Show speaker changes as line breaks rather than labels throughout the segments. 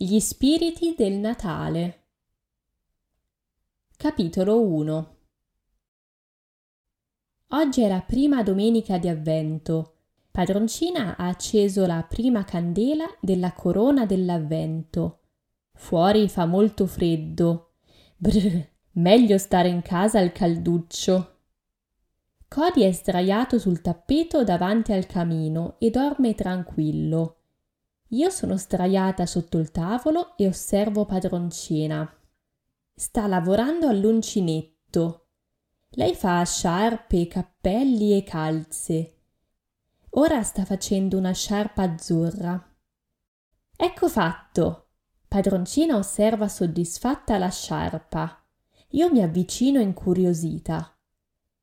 Gli spiriti del Natale. Capitolo 1 Oggi è la prima domenica di avvento. Padroncina ha acceso la prima candela della corona dell'avvento. Fuori fa molto freddo. Brr, meglio stare in casa al calduccio. Cody è sdraiato sul tappeto davanti al camino e dorme tranquillo. Io sono sdraiata sotto il tavolo e osservo padroncina. Sta lavorando all'uncinetto. Lei fa sciarpe, cappelli e calze. Ora sta facendo una sciarpa azzurra. Ecco fatto. Padroncina osserva soddisfatta la sciarpa. Io mi avvicino incuriosita.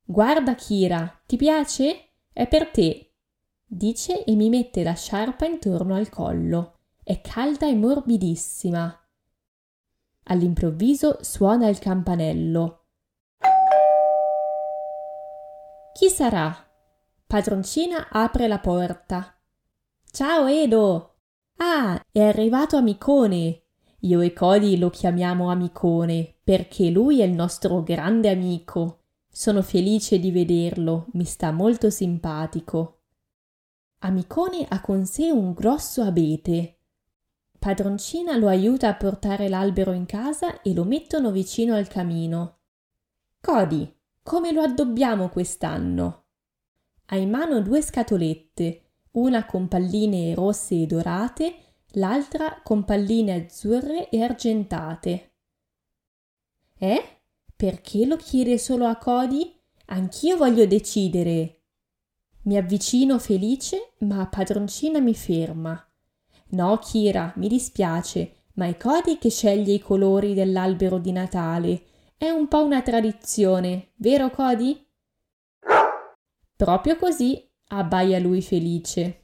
Guarda, Kira, ti piace? È per te dice e mi mette la sciarpa intorno al collo. È calda e morbidissima. All'improvviso suona il campanello. Chi sarà? Padroncina apre la porta. Ciao Edo! Ah, è arrivato Amicone. Io e Cody lo chiamiamo Amicone perché lui è il nostro grande amico. Sono felice di vederlo, mi sta molto simpatico. Amicone ha con sé un grosso abete. Padroncina lo aiuta a portare l'albero in casa e lo mettono vicino al camino. Cody, come lo addobbiamo quest'anno? Ha in mano due scatolette, una con palline rosse e dorate, l'altra con palline azzurre e argentate. Eh? Perché lo chiede solo a Cody? Anch'io voglio decidere. Mi avvicino felice, ma padroncina mi ferma. No, Kira, mi dispiace, ma è Cody che sceglie i colori dell'albero di Natale. È un po' una tradizione, vero Cody? Proprio così, abbaia lui felice.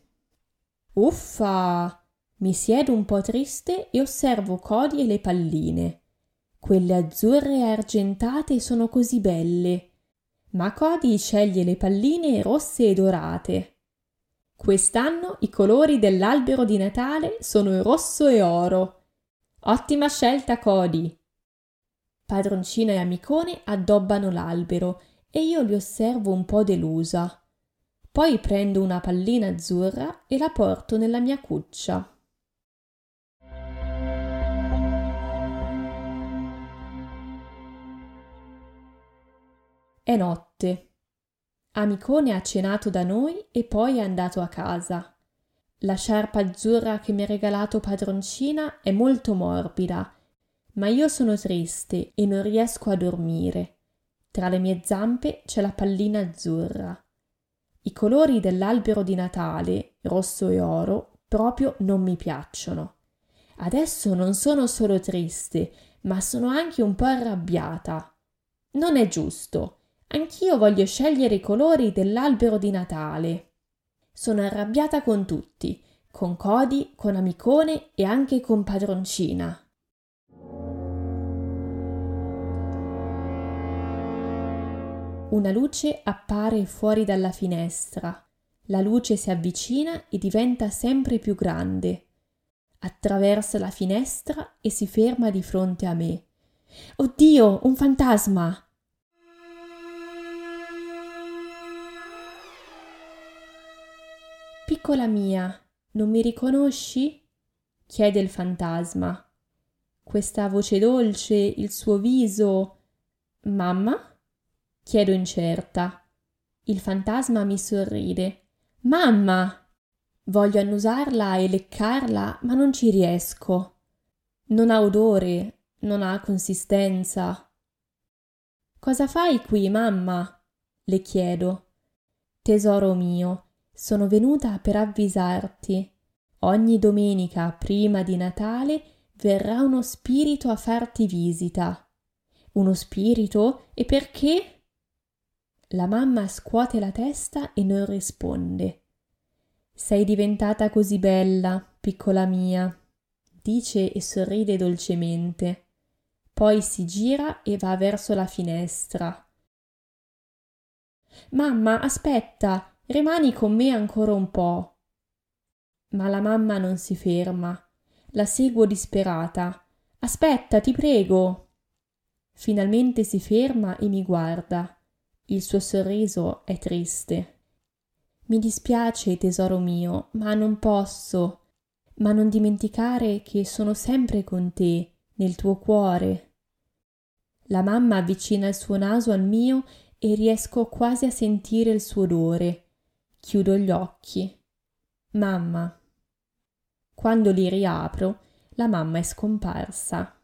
Uffa! Mi siedo un po' triste e osservo Cody e le palline. Quelle azzurre e argentate sono così belle ma Cody sceglie le palline rosse e dorate. Quest'anno i colori dell'albero di Natale sono rosso e oro. Ottima scelta, Cody. Padroncino e amicone addobbano l'albero e io li osservo un po' delusa. Poi prendo una pallina azzurra e la porto nella mia cuccia. È notte. Amicone ha cenato da noi e poi è andato a casa. La sciarpa azzurra che mi ha regalato padroncina è molto morbida, ma io sono triste e non riesco a dormire. Tra le mie zampe c'è la pallina azzurra. I colori dell'albero di Natale, rosso e oro, proprio non mi piacciono. Adesso non sono solo triste, ma sono anche un po' arrabbiata. Non è giusto. Anch'io voglio scegliere i colori dell'albero di Natale. Sono arrabbiata con tutti, con Cody, con Amicone e anche con Padroncina. Una luce appare fuori dalla finestra. La luce si avvicina e diventa sempre più grande. Attraversa la finestra e si ferma di fronte a me. Oddio, un fantasma! Piccola mia, non mi riconosci? chiede il fantasma. Questa voce dolce, il suo viso. Mamma? chiedo incerta. Il fantasma mi sorride. Mamma! Voglio annusarla e leccarla, ma non ci riesco. Non ha odore, non ha consistenza. Cosa fai qui, mamma? le chiedo. Tesoro mio, sono venuta per avvisarti. Ogni domenica prima di Natale verrà uno spirito a farti visita. Uno spirito? E perché? La mamma scuote la testa e non risponde. Sei diventata così bella, piccola mia, dice e sorride dolcemente. Poi si gira e va verso la finestra. Mamma, aspetta, Rimani con me ancora un po'. Ma la mamma non si ferma. La seguo disperata. Aspetta, ti prego. Finalmente si ferma e mi guarda. Il suo sorriso è triste. Mi dispiace, tesoro mio, ma non posso. Ma non dimenticare che sono sempre con te, nel tuo cuore. La mamma avvicina il suo naso al mio e riesco quasi a sentire il suo odore. Chiudo gli occhi. Mamma. Quando li riapro, la mamma è scomparsa.